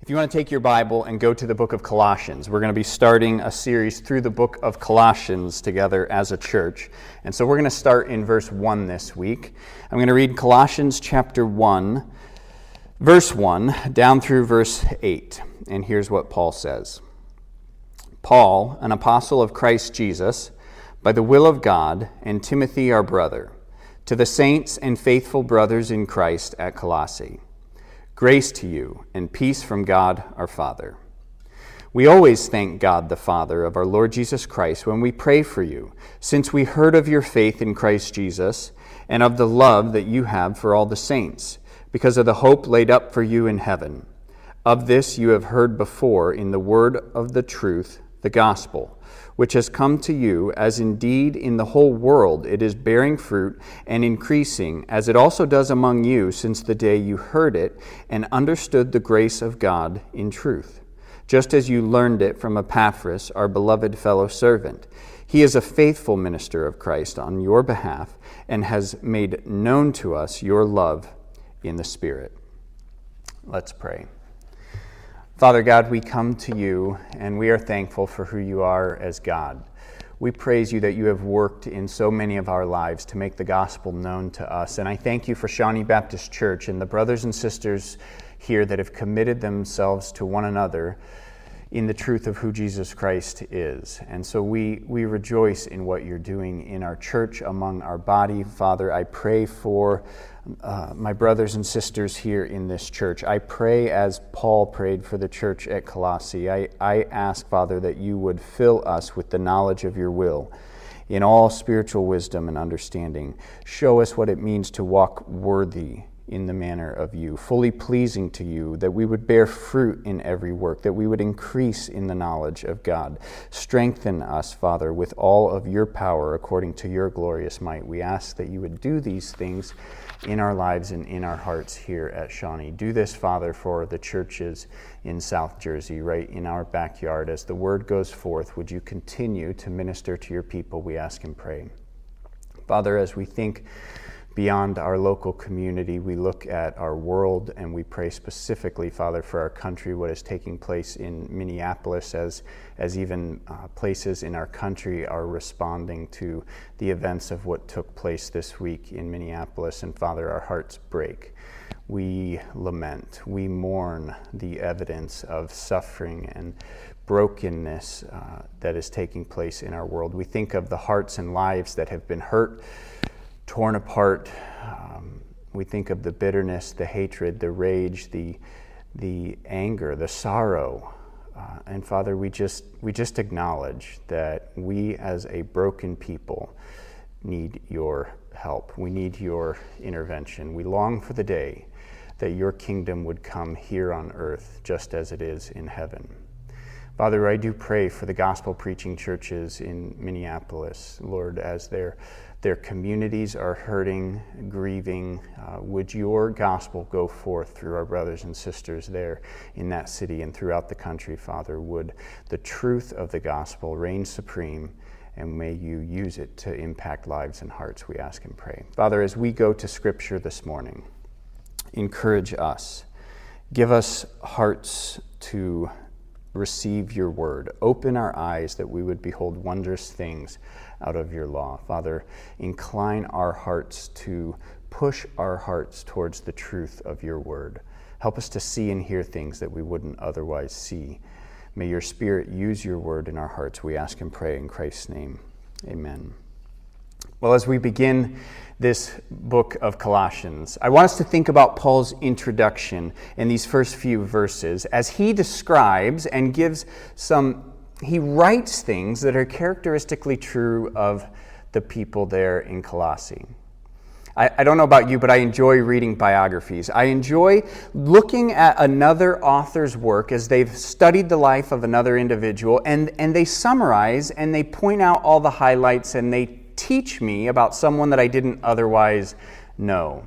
If you want to take your Bible and go to the book of Colossians, we're going to be starting a series through the book of Colossians together as a church. And so we're going to start in verse 1 this week. I'm going to read Colossians chapter 1, verse 1, down through verse 8. And here's what Paul says Paul, an apostle of Christ Jesus, by the will of God, and Timothy, our brother, to the saints and faithful brothers in Christ at Colossae. Grace to you and peace from God our Father. We always thank God the Father of our Lord Jesus Christ when we pray for you, since we heard of your faith in Christ Jesus and of the love that you have for all the saints, because of the hope laid up for you in heaven. Of this you have heard before in the word of the truth, the gospel which has come to you, as indeed in the whole world it is bearing fruit and increasing, as it also does among you since the day you heard it and understood the grace of God in truth, just as you learned it from Epaphras, our beloved fellow servant. He is a faithful minister of Christ on your behalf and has made known to us your love in the Spirit. Let's pray. Father God, we come to you and we are thankful for who you are as God. We praise you that you have worked in so many of our lives to make the gospel known to us. And I thank you for Shawnee Baptist Church and the brothers and sisters here that have committed themselves to one another in the truth of who Jesus Christ is. And so we, we rejoice in what you're doing in our church, among our body. Father, I pray for uh, my brothers and sisters here in this church. I pray as Paul prayed for the church at Colossae. I, I ask, Father, that you would fill us with the knowledge of your will in all spiritual wisdom and understanding. Show us what it means to walk worthy in the manner of you, fully pleasing to you, that we would bear fruit in every work, that we would increase in the knowledge of God. Strengthen us, Father, with all of your power according to your glorious might. We ask that you would do these things in our lives and in our hearts here at Shawnee. Do this, Father, for the churches in South Jersey, right in our backyard. As the word goes forth, would you continue to minister to your people? We ask and pray. Father, as we think beyond our local community, we look at our world and we pray specifically, Father, for our country, what is taking place in Minneapolis, as, as even uh, places in our country are responding to the events of what took place this week in Minneapolis. And Father, our hearts break. We lament, we mourn the evidence of suffering and brokenness uh, that is taking place in our world. We think of the hearts and lives that have been hurt torn apart. Um, we think of the bitterness, the hatred, the rage, the, the anger, the sorrow. Uh, and Father, we just, we just acknowledge that we as a broken people need your help. We need your intervention. We long for the day that your kingdom would come here on earth just as it is in heaven. Father, I do pray for the gospel preaching churches in Minneapolis, Lord, as they're their communities are hurting, grieving. Uh, would your gospel go forth through our brothers and sisters there in that city and throughout the country, Father? Would the truth of the gospel reign supreme? And may you use it to impact lives and hearts, we ask and pray. Father, as we go to Scripture this morning, encourage us. Give us hearts to receive your word. Open our eyes that we would behold wondrous things out of your law. Father, incline our hearts to push our hearts towards the truth of your word. Help us to see and hear things that we wouldn't otherwise see. May your Spirit use your word in our hearts. We ask and pray in Christ's name. Amen. Well, as we begin this book of Colossians, I want us to think about Paul's introduction in these first few verses as he describes and gives some he writes things that are characteristically true of the people there in Colossae. I, don't know about you, but I enjoy reading biographies. I enjoy looking at another author's work as they've studied the life of another individual and, and they summarize and they point out all the highlights and they teach me about someone that I didn't otherwise know.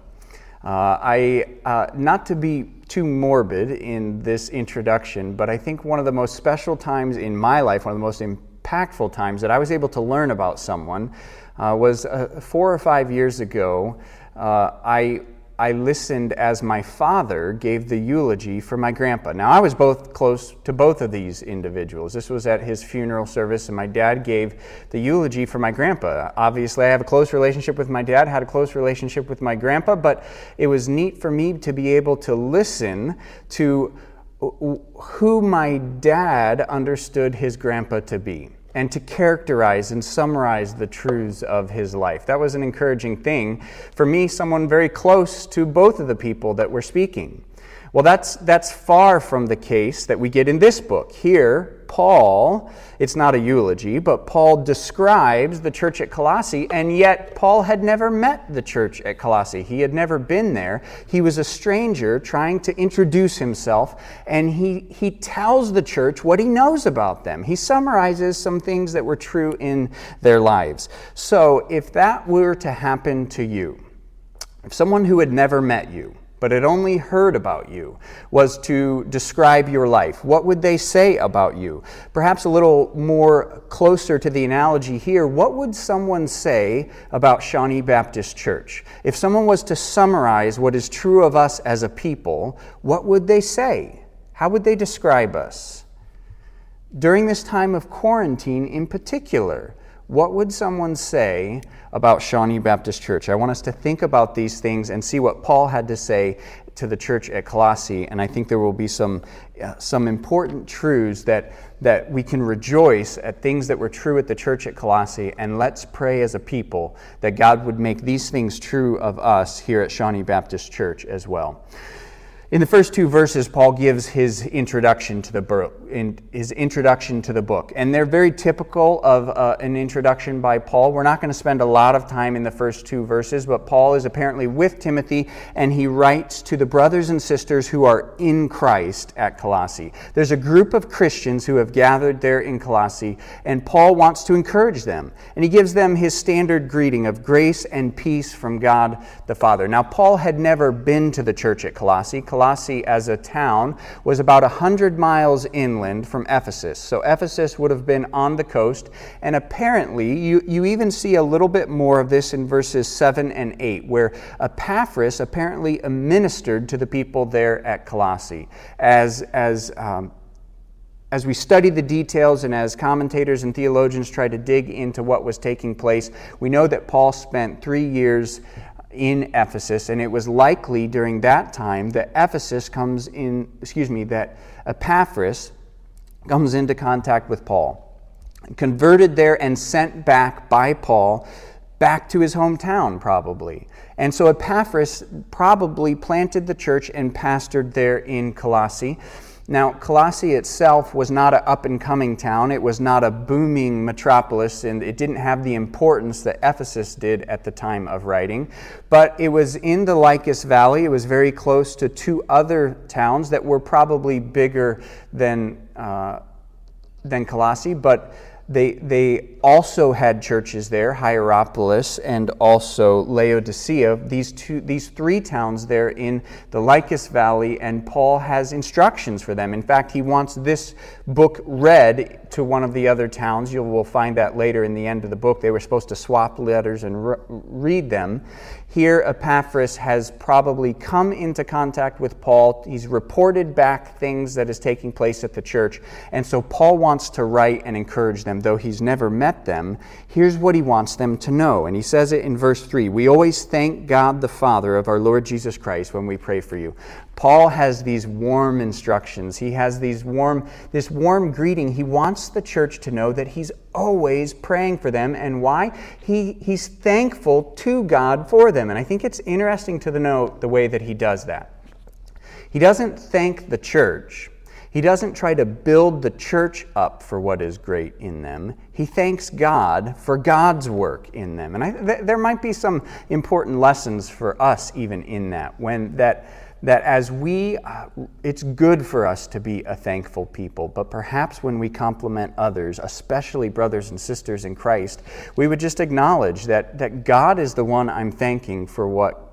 Uh, I, uh, not to be too morbid in this introduction, but I think one of the most special times in my life, one of the most impactful times that I was able to learn about someone uh, was uh, four or five years ago. Uh, I, I listened as my father gave the eulogy for my grandpa. Now, I was both close to both of these individuals. This was at his funeral service, and my dad gave the eulogy for my grandpa. Obviously, I have a close relationship with my dad, had a close relationship with my grandpa, but it was neat for me to be able to listen to who my dad understood his grandpa to be and to characterize and summarize the truths of his life. That was an encouraging thing for me, someone very close to both of the people that were speaking. Well, that's, that's far from the case that we get in this book. Here, Paul, it's not a eulogy, but Paul describes the church at Colossae, and yet Paul had never met the church at Colossae. He had never been there. He was a stranger trying to introduce himself, and he, he tells the church what he knows about them. He summarizes some things that were true in their lives. So, if that were to happen to you, if someone who had never met you, but had only heard about you, was to describe your life. What would they say about you? Perhaps a little more closer to the analogy here, what would someone say about Shawnee Baptist Church? If someone was to summarize what is true of us as a people, what would they say? How would they describe us? During this time of quarantine in particular, what would someone say about Shawnee Baptist Church? I want us to think about these things and see what Paul had to say to the church at Colossae, and I think there will be some, uh, some important truths that, that we can rejoice at things that were true at the church at Colossae, and let's pray as a people that God would make these things true of us here at Shawnee Baptist Church as well. In the first two verses, Paul gives his introduction to the book, his introduction to the book, and they're very typical of uh, an introduction by Paul. We're not going to spend a lot of time in the first two verses, but Paul is apparently with Timothy, and he writes to the brothers and sisters who are in Christ at Colossae. There's a group of Christians who have gathered there in Colossae, and Paul wants to encourage them, and he gives them his standard greeting of grace and peace from God the Father. Now, Paul had never been to the church at Colossae. Colossae as a town was about 100 miles inland from Ephesus. So Ephesus would have been on the coast. And apparently, you, you even see a little bit more of this in verses 7 and 8, where Epaphras apparently ministered to the people there at Colossae as, as um, as we study the details and as commentators and theologians try to dig into what was taking place, we know that Paul spent three years in Ephesus, and it was likely during that time that Ephesus comes in, excuse me, that Epaphras comes into contact with Paul. Converted there and sent back by Paul back to his hometown, probably. And so Epaphras probably planted the church and pastored there in Colossae. Now, Colossae itself was not an up and coming town. It was not a booming metropolis, and it didn't have the importance that Ephesus did at the time of writing. But it was in the Lycus Valley. It was very close to two other towns that were probably bigger than, uh, than Colossae, but they, they also had churches there, Hierapolis and also Laodicea, these, two, these three towns there in the Lycus Valley, and Paul has instructions for them. In fact, he wants this book read to one of the other towns. You will find that later in the end of the book. They were supposed to swap letters and re- read them. Here, Epaphras has probably come into contact with Paul. He's reported back things that is taking place at the church. And so Paul wants to write and encourage them, though he's never met them. Here's what he wants them to know. And he says it in verse 3 We always thank God the Father of our Lord Jesus Christ when we pray for you. Paul has these warm instructions. He has these warm, this warm greeting. He wants the church to know that he's always praying for them. And why? He, he's thankful to God for them. And I think it's interesting to note the way that he does that. He doesn't thank the church. He doesn't try to build the church up for what is great in them. He thanks God for God's work in them. And I, th- there might be some important lessons for us even in that. When that that as we, uh, it's good for us to be a thankful people, but perhaps when we compliment others, especially brothers and sisters in Christ, we would just acknowledge that, that God is the one I'm thanking for what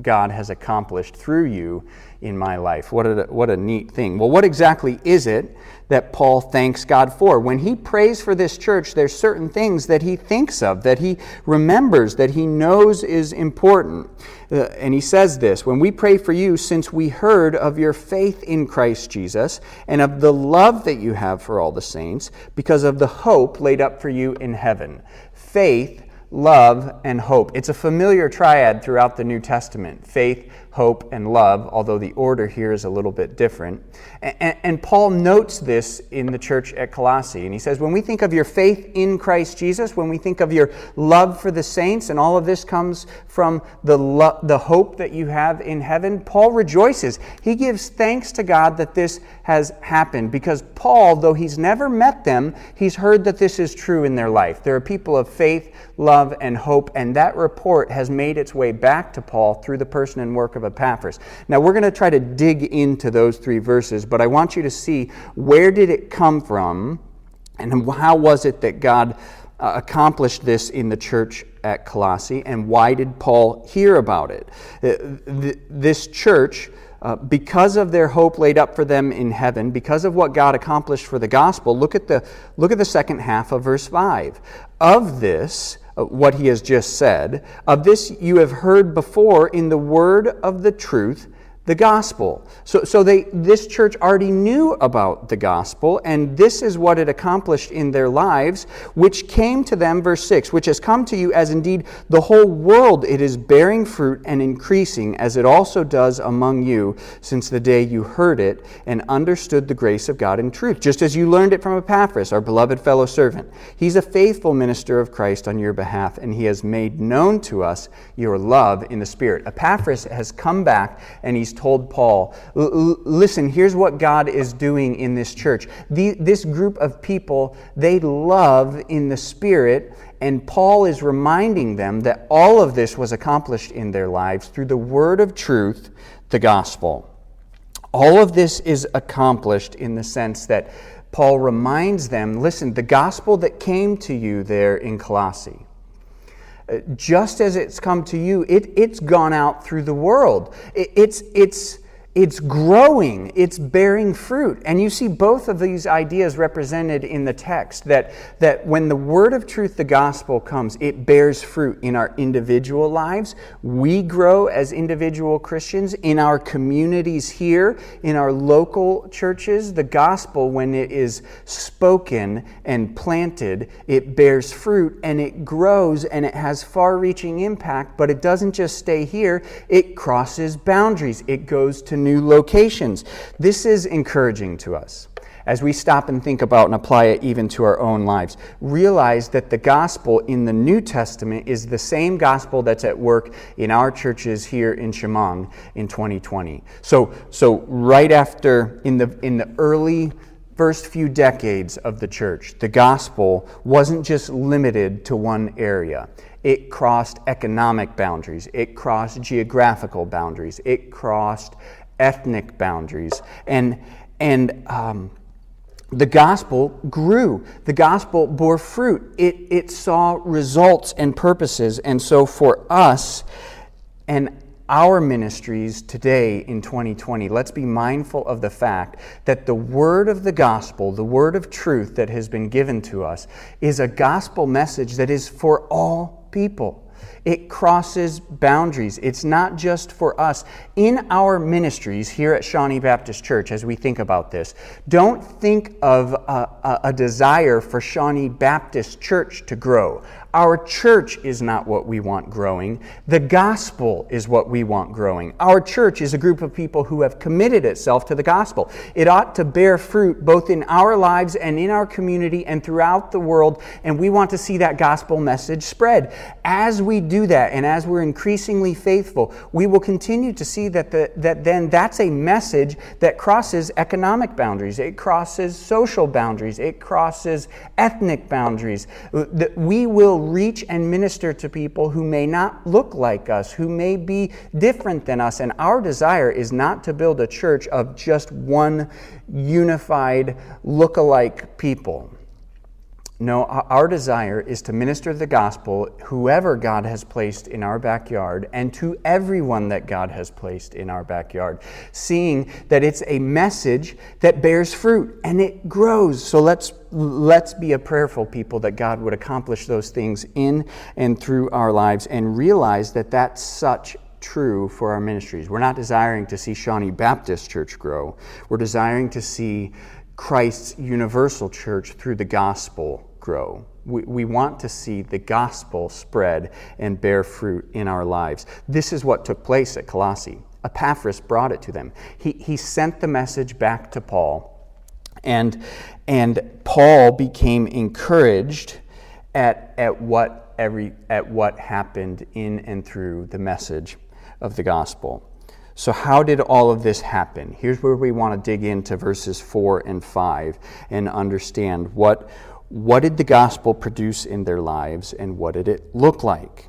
God has accomplished through you in my life. What a, what a neat thing. Well, what exactly is it that Paul thanks God for? When he prays for this church, there's certain things that he thinks of, that he remembers, that he knows is important. Uh, and he says this When we pray for you, since we heard of your faith in Christ Jesus and of the love that you have for all the saints, because of the hope laid up for you in heaven. Faith, love, and hope. It's a familiar triad throughout the New Testament faith, hope, and love, although the order here is a little bit different. And, and, Paul notes this in the church at Colossae. And he says, when we think of your faith in Christ Jesus, when we think of your love for the saints, and all of this comes from the, lo- the hope that you have in heaven, Paul rejoices. He gives thanks to God that this has happened because Paul, though he's never met them, he's heard that this is true in their life. There are people of faith, love, and hope, and that report has made its way back to Paul through the person and work of Epaphras. Now, we're going to try to dig into those three verses, but I want you to see where did it come from and how was it that God uh, accomplished this in the church at Colossae, and why did Paul hear about it? Uh, this church uh, because of their hope laid up for them in heaven, because of what God accomplished for the gospel, look at the, look at the second half of verse 5. Of this, what he has just said, of this you have heard before in the word of the truth the gospel. So, so they, this church already knew about the gospel, and this is what it accomplished in their lives, which came to them, verse 6, which has come to you as indeed the whole world it is bearing fruit and increasing, as it also does among you, since the day you heard it and understood the grace of God in truth, just as you learned it from Epaphras, our beloved fellow servant. He's a faithful minister of Christ on your behalf, and he has made known to us your love in the Spirit. Epaphras has come back, and he's told Paul, listen, here's what God is doing in this church. The, this group of people, they love in the Spirit, and Paul is reminding them that all of this was accomplished in their lives through the word of truth, the gospel. All of this is accomplished in the sense that Paul reminds them listen, the gospel that came to you there in Colossae just as it's come to you, it, it's gone out through the world. It, it's, it's, it's growing, it's bearing fruit. And you see both of these ideas represented in the text that, that when the word of truth, the gospel, comes, it bears fruit in our individual lives. We grow as individual Christians in our communities here, in our local churches. The gospel, when it is spoken and planted, it bears fruit and it grows and it has far reaching impact, but it doesn't just stay here, it crosses boundaries, it goes to new locations. This is encouraging to us as we stop and think about and apply it even to our own lives. Realize that the gospel in the New Testament is the same gospel that's at work in our churches here in Shamong in 2020. So, so right after, in the, in the early first few decades of the church, the gospel wasn't just limited to one area. It crossed economic boundaries. It crossed geographical boundaries. It crossed ethnic boundaries. And, and um, the gospel grew. The gospel bore fruit. It, it saw results and purposes. And so for us and our ministries today in 2020, let's be mindful of the fact that the word of the gospel, the word of truth that has been given to us, is a gospel message that is for all people. It crosses boundaries. It's not just for us. In our ministries here at Shawnee Baptist Church, as we think about this, don't think of a, a, a desire for Shawnee Baptist Church to grow. Our church is not what we want growing. The gospel is what we want growing. Our church is a group of people who have committed itself to the gospel. It ought to bear fruit both in our lives and in our community and throughout the world, and we want to see that gospel message spread. As we do that and as we're increasingly faithful, we will continue to see that, the, that then that's a message that crosses economic boundaries, it crosses social boundaries, it crosses ethnic boundaries. That we will reach and minister to people who may not look like us, who may be different than us. And our desire is not to build a church of just one unified, look-alike people. No, our desire is to minister the gospel, whoever God has placed in our backyard, and to everyone that God has placed in our backyard, seeing that it's a message that bears fruit and it grows. So let's, let's be a prayerful people that God would accomplish those things in and through our lives and realize that that's such true for our ministries. We're not desiring to see Shawnee Baptist Church grow, we're desiring to see Christ's universal church through the gospel grow. We, we want to see the gospel spread and bear fruit in our lives. This is what took place at Colossae. Epaphras brought it to them. He, he sent the message back to Paul, and, and Paul became encouraged at, at, what every, at what happened in and through the message of the gospel. So, how did all of this happen? Here's where we want to dig into verses 4 and 5 and understand what, what did the gospel produce in their lives and what did it look like?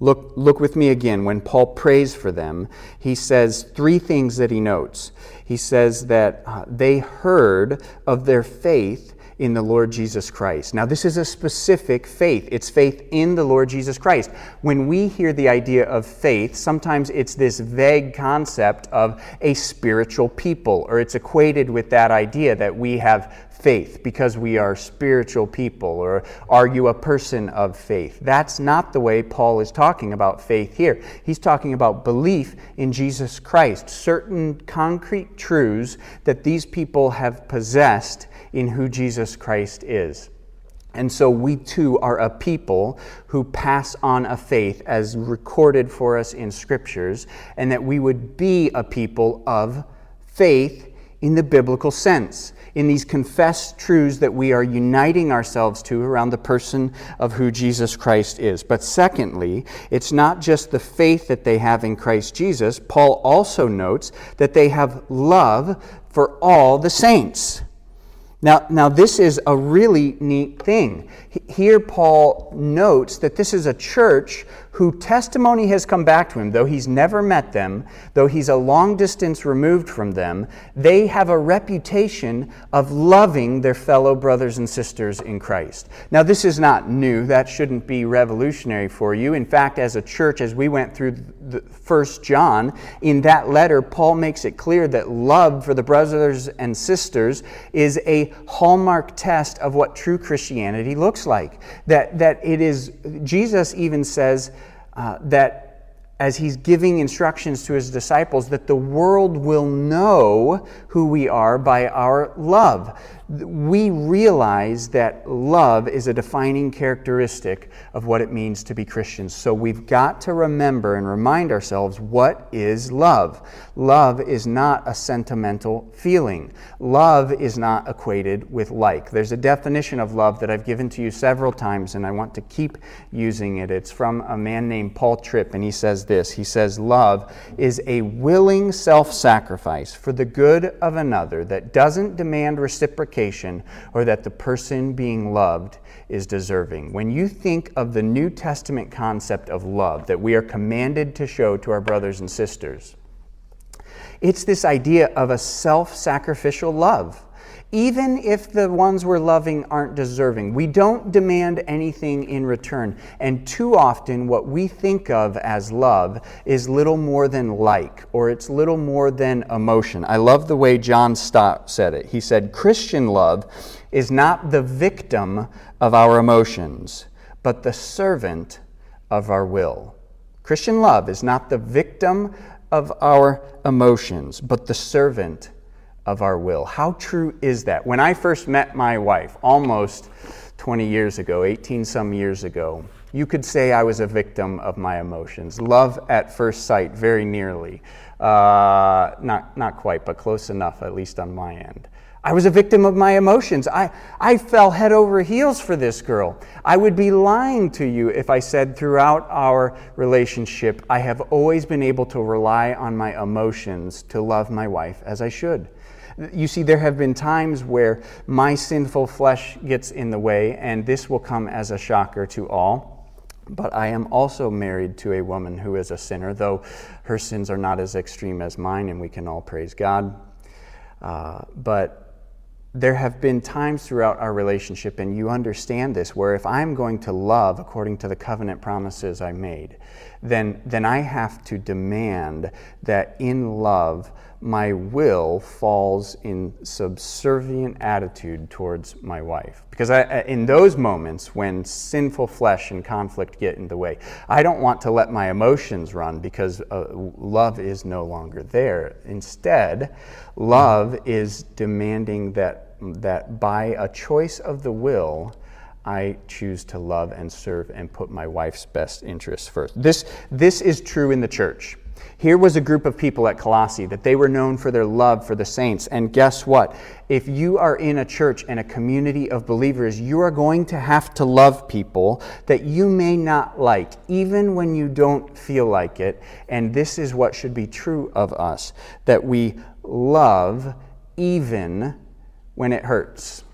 Look, look with me again. When Paul prays for them, he says three things that he notes. He says that uh, they heard of their faith in the Lord Jesus Christ. Now, this is a specific faith. It's faith in the Lord Jesus Christ. When we hear the idea of faith, sometimes it's this vague concept of a spiritual people, or it's equated with that idea that we have faith because we are spiritual people, or are you a person of faith? That's not the way Paul is talking about faith here. He's talking about belief in Jesus Christ, certain concrete truths that these people have possessed in who Jesus Christ is. And so we too are a people who pass on a faith as recorded for us in scriptures, and that we would be a people of faith in the biblical sense, in these confessed truths that we are uniting ourselves to around the person of who Jesus Christ is. But secondly, it's not just the faith that they have in Christ Jesus. Paul also notes that they have love for all the saints. Now, now, this is a really neat thing. Here, Paul notes that this is a church who testimony has come back to him, though he's never met them, though he's a long distance removed from them, they have a reputation of loving their fellow brothers and sisters in Christ. Now, this is not new. That shouldn't be revolutionary for you. In fact, as a church, as we went through First John, in that letter, Paul makes it clear that love for the brothers and sisters is a hallmark test of what true Christianity looks like. That, that it is, Jesus even says, uh, that as he's giving instructions to his disciples, that the world will know who we are by our love we realize that love is a defining characteristic of what it means to be Christians. So we've got to remember and remind ourselves what is love. Love is not a sentimental feeling, love is not equated with like. There's a definition of love that I've given to you several times, and I want to keep using it. It's from a man named Paul Tripp, and he says this He says, Love is a willing self sacrifice for the good of another that doesn't demand reciprocation or that the person being loved is deserving. When you think of the New Testament concept of love that we are commanded to show to our brothers and sisters, it's this idea of a self sacrificial love even if the ones we're loving aren't deserving. We don't demand anything in return. And too often, what we think of as love is little more than like, or it's little more than emotion. I love the way John Stott said it. He said, Christian love is not the victim of our emotions, but the servant of our will. Christian love is not the victim of our emotions, but the servant of our will. How true is that? When I first met my wife, almost 20 years ago, 18 some years ago, you could say I was a victim of my emotions. Love at first sight, very nearly. Uh, not, not quite, but close enough, at least on my end. I was a victim of my emotions. I, I fell head over heels for this girl. I would be lying to you if I said throughout our relationship, I have always been able to rely on my emotions to love my wife as I should. You see, there have been times where my sinful flesh gets in the way, and this will come as a shocker to all. But I am also married to a woman who is a sinner, though her sins are not as extreme as mine, and we can all praise God. Uh, but there have been times throughout our relationship, and you understand this, where if I'm going to love according to the covenant promises I made, then, then I have to demand that in love, my will falls in subservient attitude towards my wife. Because I, in those moments when sinful flesh and conflict get in the way, I don't want to let my emotions run because uh, love is no longer there. Instead, love is demanding that, that by a choice of the will, I choose to love and serve and put my wife's best interests first. This, this is true in the church. Here was a group of people at Colossae that they were known for their love for the saints. And guess what? If you are in a church and a community of believers, you are going to have to love people that you may not like, even when you don't feel like it. And this is what should be true of us that we love even when it hurts.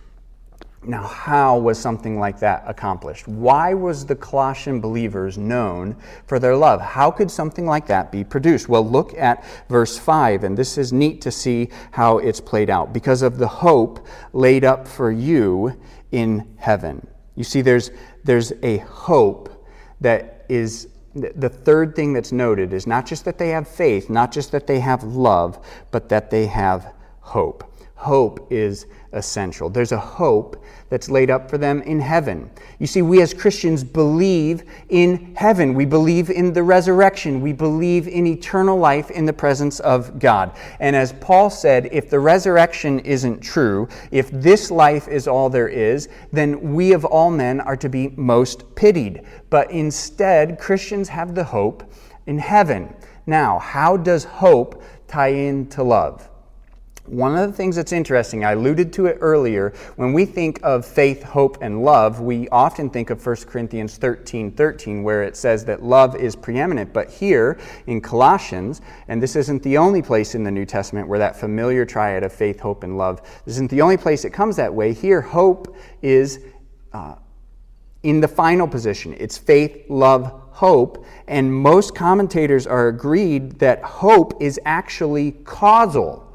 Now, how was something like that accomplished? Why was the Colossian believers known for their love? How could something like that be produced? Well, look at verse 5, and this is neat to see how it's played out. Because of the hope laid up for you in heaven. You see, there's, there's a hope that is the third thing that's noted is not just that they have faith, not just that they have love, but that they have hope. Hope is essential. There's a hope that's laid up for them in heaven. You see, we as Christians believe in heaven. We believe in the resurrection. We believe in eternal life in the presence of God. And as Paul said, if the resurrection isn't true, if this life is all there is, then we of all men are to be most pitied. But instead, Christians have the hope in heaven. Now, how does hope tie into love? One of the things that's interesting, I alluded to it earlier, when we think of faith, hope, and love, we often think of 1 Corinthians 13 13, where it says that love is preeminent. But here in Colossians, and this isn't the only place in the New Testament where that familiar triad of faith, hope, and love, this isn't the only place it comes that way. Here, hope is uh, in the final position. It's faith, love, hope. And most commentators are agreed that hope is actually causal.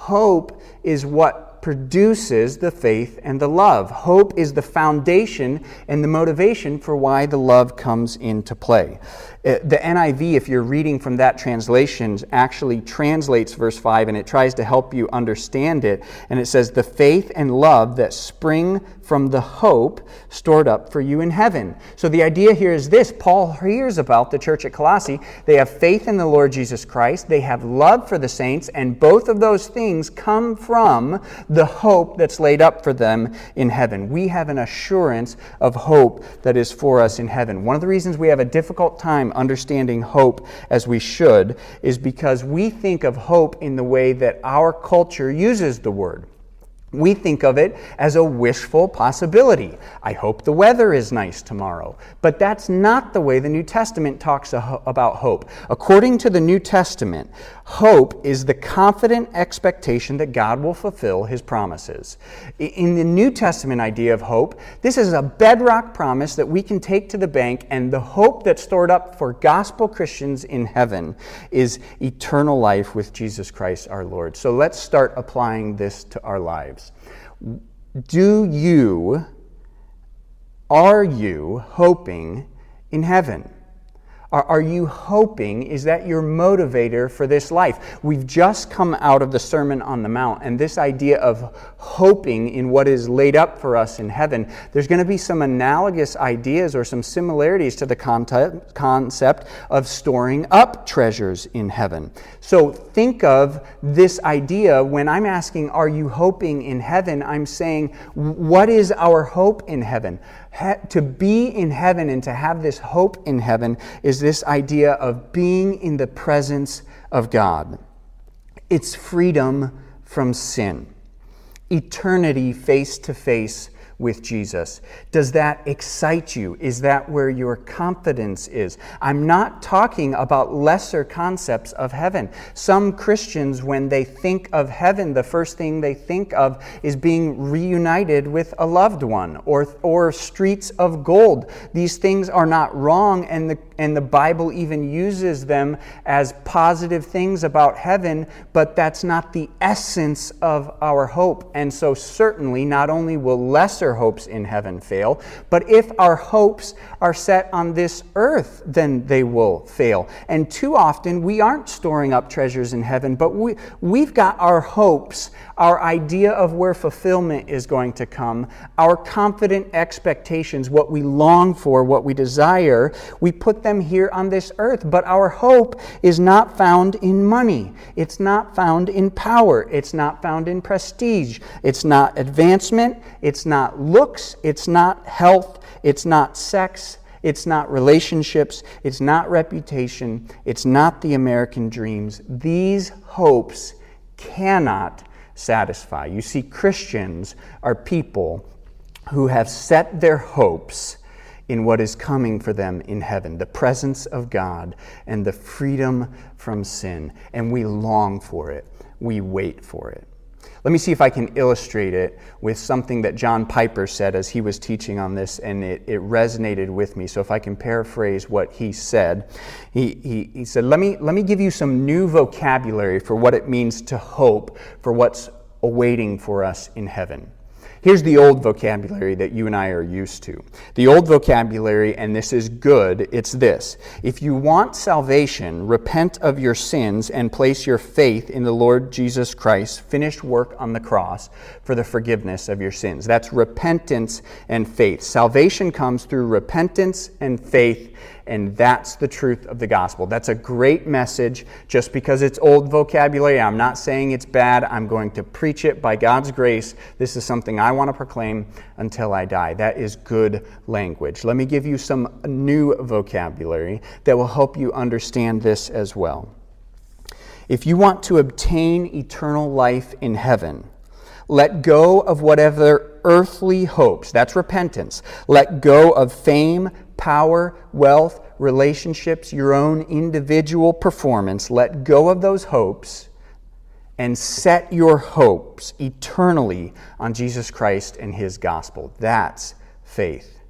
Hope is what produces the faith and the love. Hope is the foundation and the motivation for why the love comes into play. Uh, the NIV, if you're reading from that translation, actually translates verse 5 and it tries to help you understand it. And it says, The faith and love that spring from the hope stored up for you in heaven. So the idea here is this Paul hears about the church at Colossae. They have faith in the Lord Jesus Christ, they have love for the saints, and both of those things come from the hope that's laid up for them in heaven. We have an assurance of hope that is for us in heaven. One of the reasons we have a difficult time understanding hope as we should is because we think of hope in the way that our culture uses the word. We think of it as a wishful possibility. I hope the weather is nice tomorrow. But that's not the way the New Testament talks about hope. According to the New Testament, hope is the confident expectation that God will fulfill his promises. In the New Testament idea of hope, this is a bedrock promise that we can take to the bank, and the hope that's stored up for gospel Christians in heaven is eternal life with Jesus Christ our Lord. So let's start applying this to our lives. Do you, are you hoping in heaven? Are, are you hoping? Is that your motivator for this life? We've just come out of the Sermon on the Mount, and this idea of hoping in what is laid up for us in heaven, there's going to be some analogous ideas or some similarities to the concept of storing up treasures in heaven. So think of this idea when I'm asking, Are you hoping in heaven? I'm saying, What is our hope in heaven? To be in heaven and to have this hope in heaven is this idea of being in the presence of God. It's freedom from sin, eternity face to face with Jesus? Does that excite you? Is that where your confidence is? I'm not talking about lesser concepts of heaven. Some Christians, when they think of heaven, the first thing they think of is being reunited with a loved one or, or streets of gold. These things are not wrong, and the and the Bible even uses them as positive things about heaven, but that's not the essence of our hope. And so, certainly, not only will lesser hopes in heaven fail, but if our hopes are set on this earth, then they will fail. And too often, we aren't storing up treasures in heaven, but we, we've got our hopes, our idea of where fulfillment is going to come, our confident expectations, what we long for, what we desire, we put them here on this earth. But our hope is not found in money, it's not found in power, it's not found in prestige, it's not advancement, it's not looks, it's not health, it's not sex. It's not relationships. It's not reputation. It's not the American dreams. These hopes cannot satisfy. You see, Christians are people who have set their hopes in what is coming for them in heaven the presence of God and the freedom from sin. And we long for it, we wait for it. Let me see if I can illustrate it with something that John Piper said as he was teaching on this, and it, it resonated with me. So, if I can paraphrase what he said, he, he, he said, let me, let me give you some new vocabulary for what it means to hope for what's awaiting for us in heaven. Here's the old vocabulary that you and I are used to. The old vocabulary, and this is good, it's this. If you want salvation, repent of your sins and place your faith in the Lord Jesus Christ's finished work on the cross for the forgiveness of your sins. That's repentance and faith. Salvation comes through repentance and faith and that's the truth of the gospel. That's a great message. Just because it's old vocabulary, I'm not saying it's bad. I'm going to preach it by God's grace. This is something I want to proclaim until I die. That is good language. Let me give you some new vocabulary that will help you understand this as well. If you want to obtain eternal life in heaven, let go of whatever earthly hopes. That's repentance. Let go of fame, power, wealth, relationships, your own individual performance. Let go of those hopes and set your hopes eternally on Jesus Christ and His gospel. That's faith.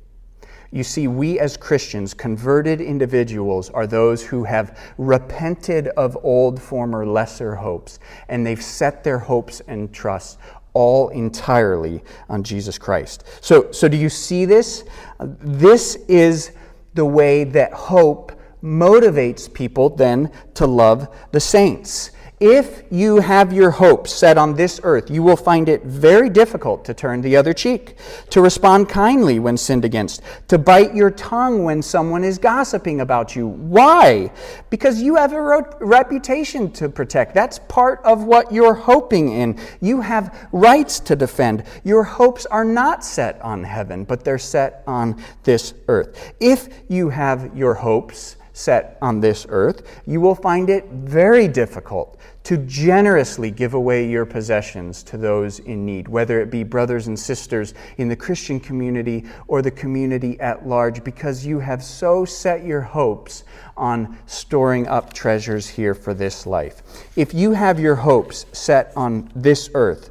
You see, we as Christians, converted individuals, are those who have repented of old, former, lesser hopes, and they've set their hopes and trusts all entirely on Jesus Christ. So, so do you see this? This is the way that hope motivates people then to love the saints. If you have your hopes set on this earth, you will find it very difficult to turn the other cheek, to respond kindly when sinned against, to bite your tongue when someone is gossiping about you. Why? Because you have a reputation to protect. That's part of what you're hoping in. You have rights to defend. Your hopes are not set on heaven, but they're set on this earth. If you have your hopes, set on this earth, you will find it very difficult to generously give away your possessions to those in need, whether it be brothers and sisters in the Christian community or the community at large, because you have so set your hopes on storing up treasures here for this life. If you have your hopes set on this earth,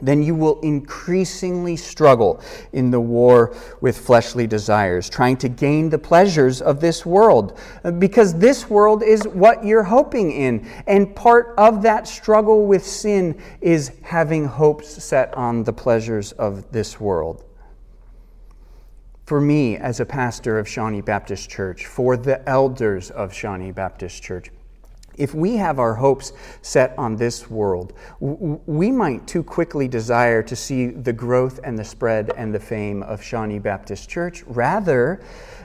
then you will increasingly struggle in the war with fleshly desires, trying to gain the pleasures of this world, uh, because this world is what you're hoping in. And part of that struggle with sin is having hopes set on the pleasures of this world. For me, as a pastor of Shawnee Baptist Church, for the elders of Shawnee Baptist Church, if we have our hopes set on this world, we might too quickly desire to see the growth and the spread and the fame of Shawnee Baptist Church rather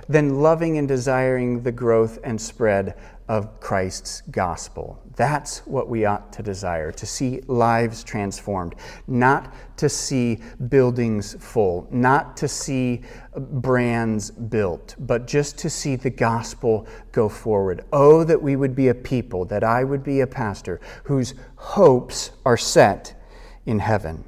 than loving and desiring the growth and spread of Christ's gospel. That's what we ought to desire to see lives transformed, not to see buildings full, not to see brands built, but just to see the gospel go forward. Oh, that we would be a people, that I would be a pastor whose hopes are set in heaven.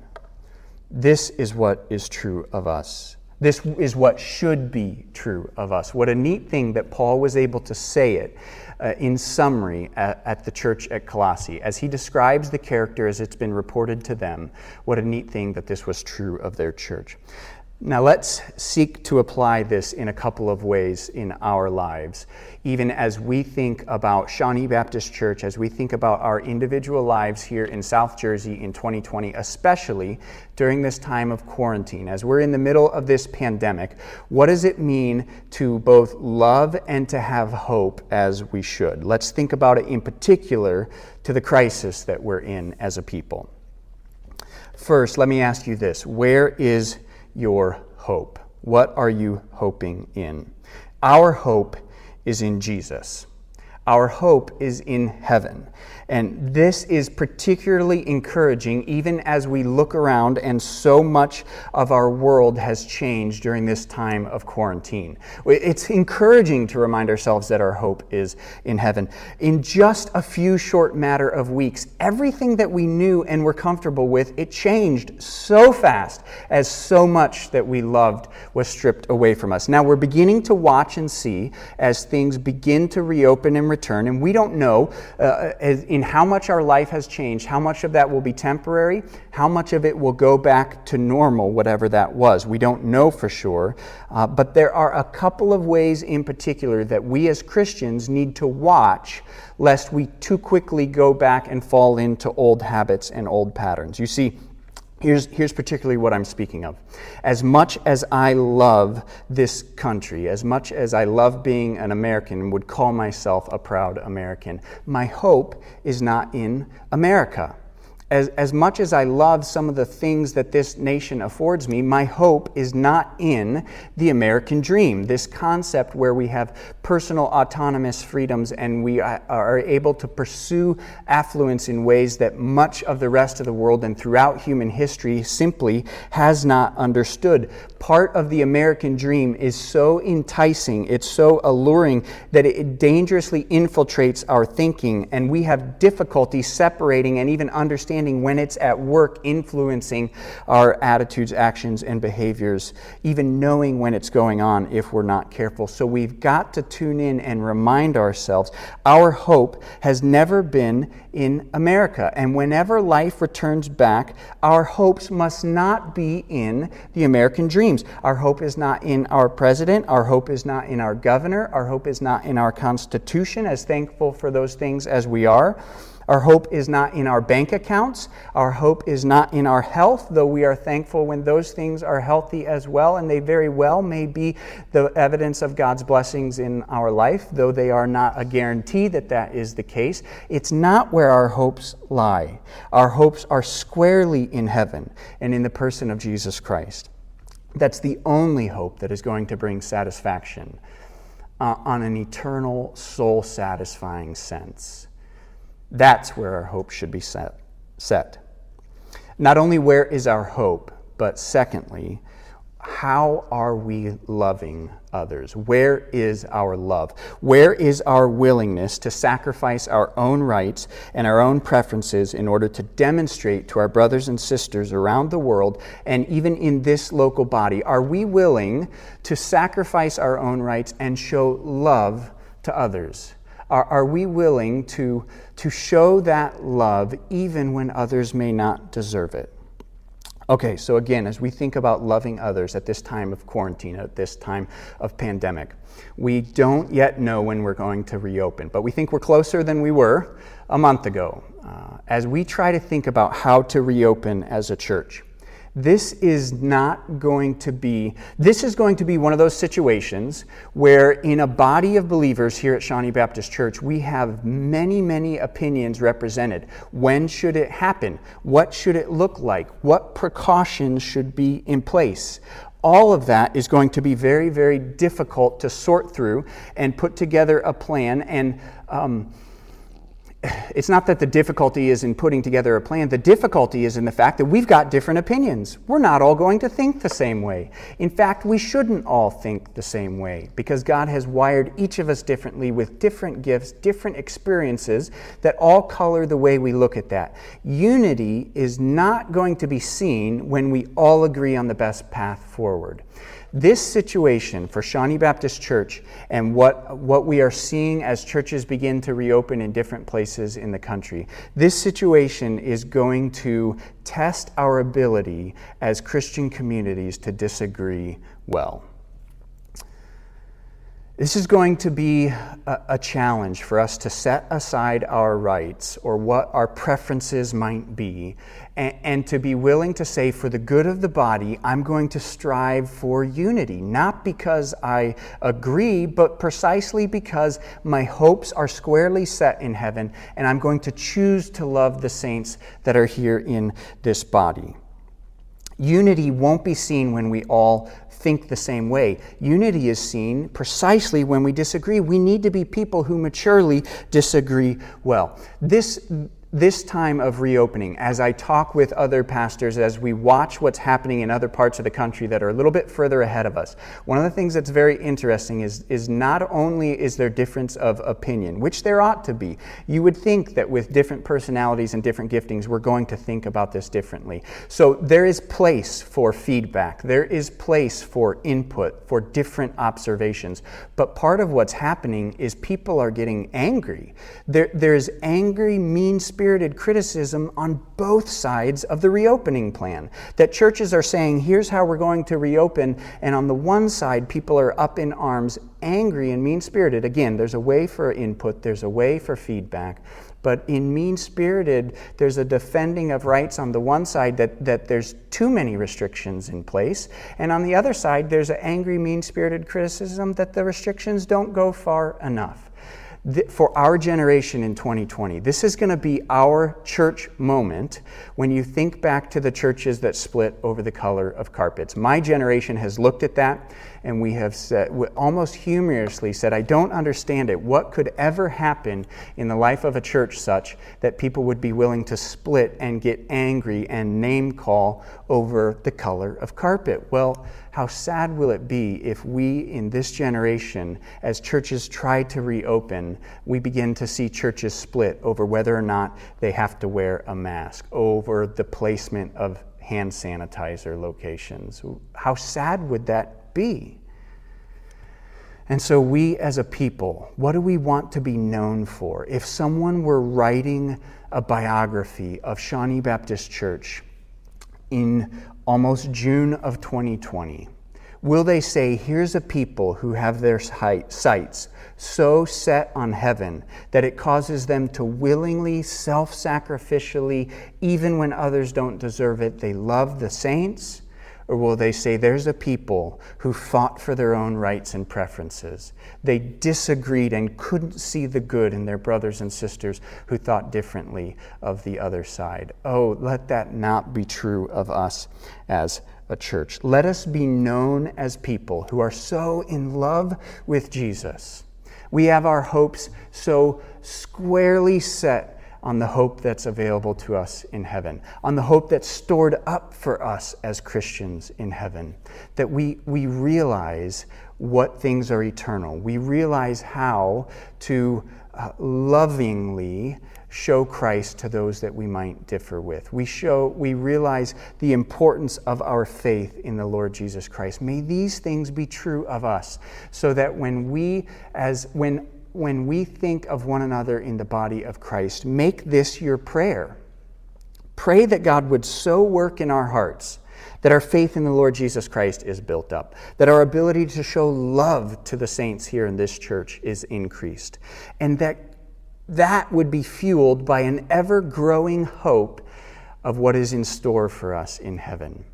This is what is true of us. This is what should be true of us. What a neat thing that Paul was able to say it uh, in summary at, at, the church at Colossae. As he describes the character as it's been reported to them, what a neat thing that this was true of their church. Now, let's seek to apply this in a couple of ways in our lives, even as we think about Shawnee Baptist Church, as we think about our individual lives here in South Jersey in 2020, especially during this time of quarantine. As we're in the middle of this pandemic, what does it mean to both love and to have hope as we should? Let's think about it in particular to the crisis that we're in as a people. First, let me ask you this Where is your hope? What are you hoping in? Our hope is in Jesus. Our hope is in heaven. And this is particularly encouraging even as we look around and so much of our world has changed during this time of quarantine. It's encouraging to remind ourselves that our hope is in heaven. In just a few short matter of weeks, everything that we knew and were comfortable with, it changed so fast as so much that we loved was stripped away from us. Now we're beginning to watch and see as things begin to reopen and return, and we don't know uh, in how much our life has changed, how much of that will be temporary, how much of it will go back to normal, whatever that was. We don't know for sure. Uh, but there are a couple of ways in particular that we as Christians need to watch lest we too quickly go back and fall into old habits and old patterns. You see, Here's, here's particularly what I'm speaking of. As much as I love this country, as much as I love being an American and would call myself a proud American, my hope is not in America as, as much as I love some of the things that this nation affords me, my hope is not in the American dream, this concept where we have personal autonomous freedoms and we are able to pursue affluence in ways that much of the rest of the world and throughout human history simply has not understood. Part of the American dream is so enticing, it's so alluring that it dangerously infiltrates our thinking, and we have difficulty separating and even understanding understanding when it's at work influencing our attitudes, actions, and behaviors, even knowing when it's going on if we're not careful. So we've got to tune in and remind ourselves our hope has never been in America. And whenever life returns back, our hopes must not be in the American dreams. Our hope is not in our president. Our hope is not in our governor. Our hope is not in our Constitution, as thankful for those things as we are. Our hope is not in our bank accounts. Our hope is not in our health, though we are thankful when those things are healthy as well, and they very well may be the evidence of God's blessings in our life, though they are not a guarantee that that is the case. It's not where our hopes lie. Our hopes are squarely in heaven and in the person of Jesus Christ. That's the only hope that is going to bring satisfaction uh, on an eternal, soul satisfying sense. That's where our hope should be set. set. Not only where is our hope, but secondly, how are we loving others? Where is our love? Where is our willingness to sacrifice our own rights and our own preferences in order to demonstrate to our brothers and sisters around the world and even in this local body? Are we willing to sacrifice our own rights and show love to others? Are, are we willing to, to show that love even when others may not deserve it? Okay, so again, as we think about loving others at this time of quarantine, at this time of pandemic, we don't yet know when we're going to reopen, but we think we're closer than we were a month ago. Uh, as we try to think about how to reopen as a church, this is not going to be, this is going to be one of those situations where, in a body of believers here at Shawnee Baptist Church, we have many, many opinions represented. When should it happen? What should it look like? What precautions should be in place? all of that is going to be very, very difficult to sort through and put together a plan and um, it's not that the difficulty is in putting together a plan. The difficulty is in the fact that we've got different opinions. We're not all going to think the same way. In fact, we shouldn't all think the same way because God has wired each of us differently with different gifts, different experiences that all color the way we look at that. Unity is not going to be seen when we all agree on the best path forward. This situation for Shawnee Baptist Church and what, what we are seeing as churches begin to reopen in different places in the country. This situation is going to test our ability as Christian communities to disagree well. This is going to be a, a, challenge for us to set aside our rights or what our preferences might be, and, and, to be willing to say, for the good of the body, I'm going to strive for unity. Not because I agree, but precisely because my hopes are squarely set in heaven, and I'm going to choose to love the saints that are here in this body. Unity won't be seen when we all think the same way. Unity is seen precisely when we disagree. We need to be people who maturely disagree well. This this time of reopening, as I talk with other pastors, as we watch what's happening in other parts of the country that are a little bit further ahead of us, one of the things that's very interesting is, is not only is there difference of opinion, which there ought to be. You would think that with different personalities and different giftings, we're going to think about this differently. So there is place for feedback, there is place for input, for different observations. But part of what's happening is people are getting angry. There, there's angry, mean spirited spirited criticism on both sides of the reopening plan. That churches are saying, here's how we're going to reopen, and on the one side, people are up in arms, angry and mean spirited. Again, there's a way for input, there's a way for feedback. But in mean spirited, there's a defending of rights on the one side that, that there's too many restrictions in place. And on the other side, there's an angry, mean spirited criticism that the restrictions don't go far enough for our generation in 2020. This is going to be our church moment when you think back to the churches that split over the color of carpets. My generation has looked at that and we have said, almost humorously said, I don't understand it. What could ever happen in the life of a church such that people would be willing to split and get angry and name call over the color of carpet? Well, how sad will it be if we, in this generation, as churches try to reopen, we begin to see churches split over whether or not they have to wear a mask, over the placement of hand sanitizer locations? How sad would that be? And so, we as a people, what do we want to be known for? If someone were writing a biography of Shawnee Baptist Church in almost June of 2020, will they say, Here's a people who have their sights so set on heaven that it causes them to willingly, self sacrificially, even when others don't deserve it, they love the saints? Or will they say, There's a people who fought for their own rights and preferences? They disagreed and couldn't see the good in their brothers and sisters who thought differently of the other side. Oh, let that not be true of us as a church. Let us be known as people who are so in love with Jesus. We have our hopes so squarely set on the hope that's available to us in heaven, on the hope that's stored up for us as Christians in heaven, that we, we realize what things are eternal. We realize how to uh, lovingly show Christ to those that we might differ with. We show we realize the importance of our faith in the Lord Jesus Christ. May these things be true of us so that when we as when when we think of one another in the body of Christ, make this your prayer. Pray that God would so work in our hearts that our faith in the Lord Jesus Christ is built up, that our ability to show love to the saints here in this church is increased, and that that would be fueled by an ever growing hope of what is in store for us in heaven.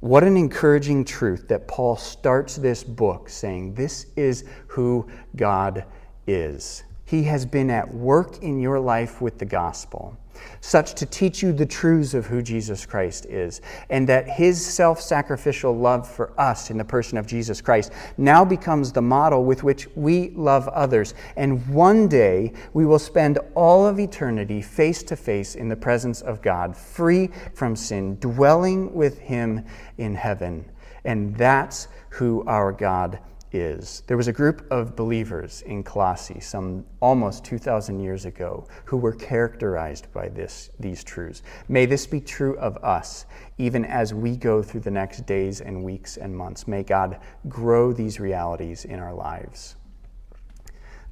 What an encouraging truth that Paul starts this book saying, This is who God is. He has been at work in your life with the gospel, such to teach you the truths of who Jesus Christ is, and that his self sacrificial love for us in the person of Jesus Christ now becomes the model with which we love others. And one day we will spend all of eternity face to face in the presence of God, free from sin, dwelling with him in heaven. And that's who our God is. There was a group of believers in Colossae some almost 2,000 years ago who were characterized by this, these truths. May this be true of us, even as we go through the next days and weeks and months. May God grow these realities in our lives.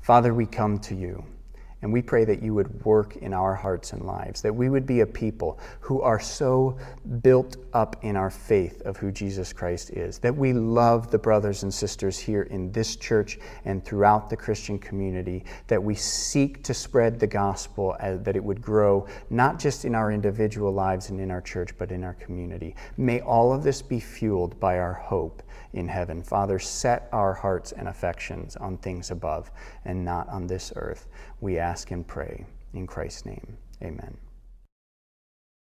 Father, we come to you And we pray that you would work in our hearts and lives, that we would be a people who are so built up in our faith of who Jesus Christ is, that we love the brothers and sisters here in this church and throughout the Christian community, that we seek to spread the gospel, as, that it would grow not just in our individual lives and in our church, but in our community. May all of this be fueled by our hope in heaven. Father, set our hearts and affections on things above and not on this earth. We ask and pray in Christ's name. Amen.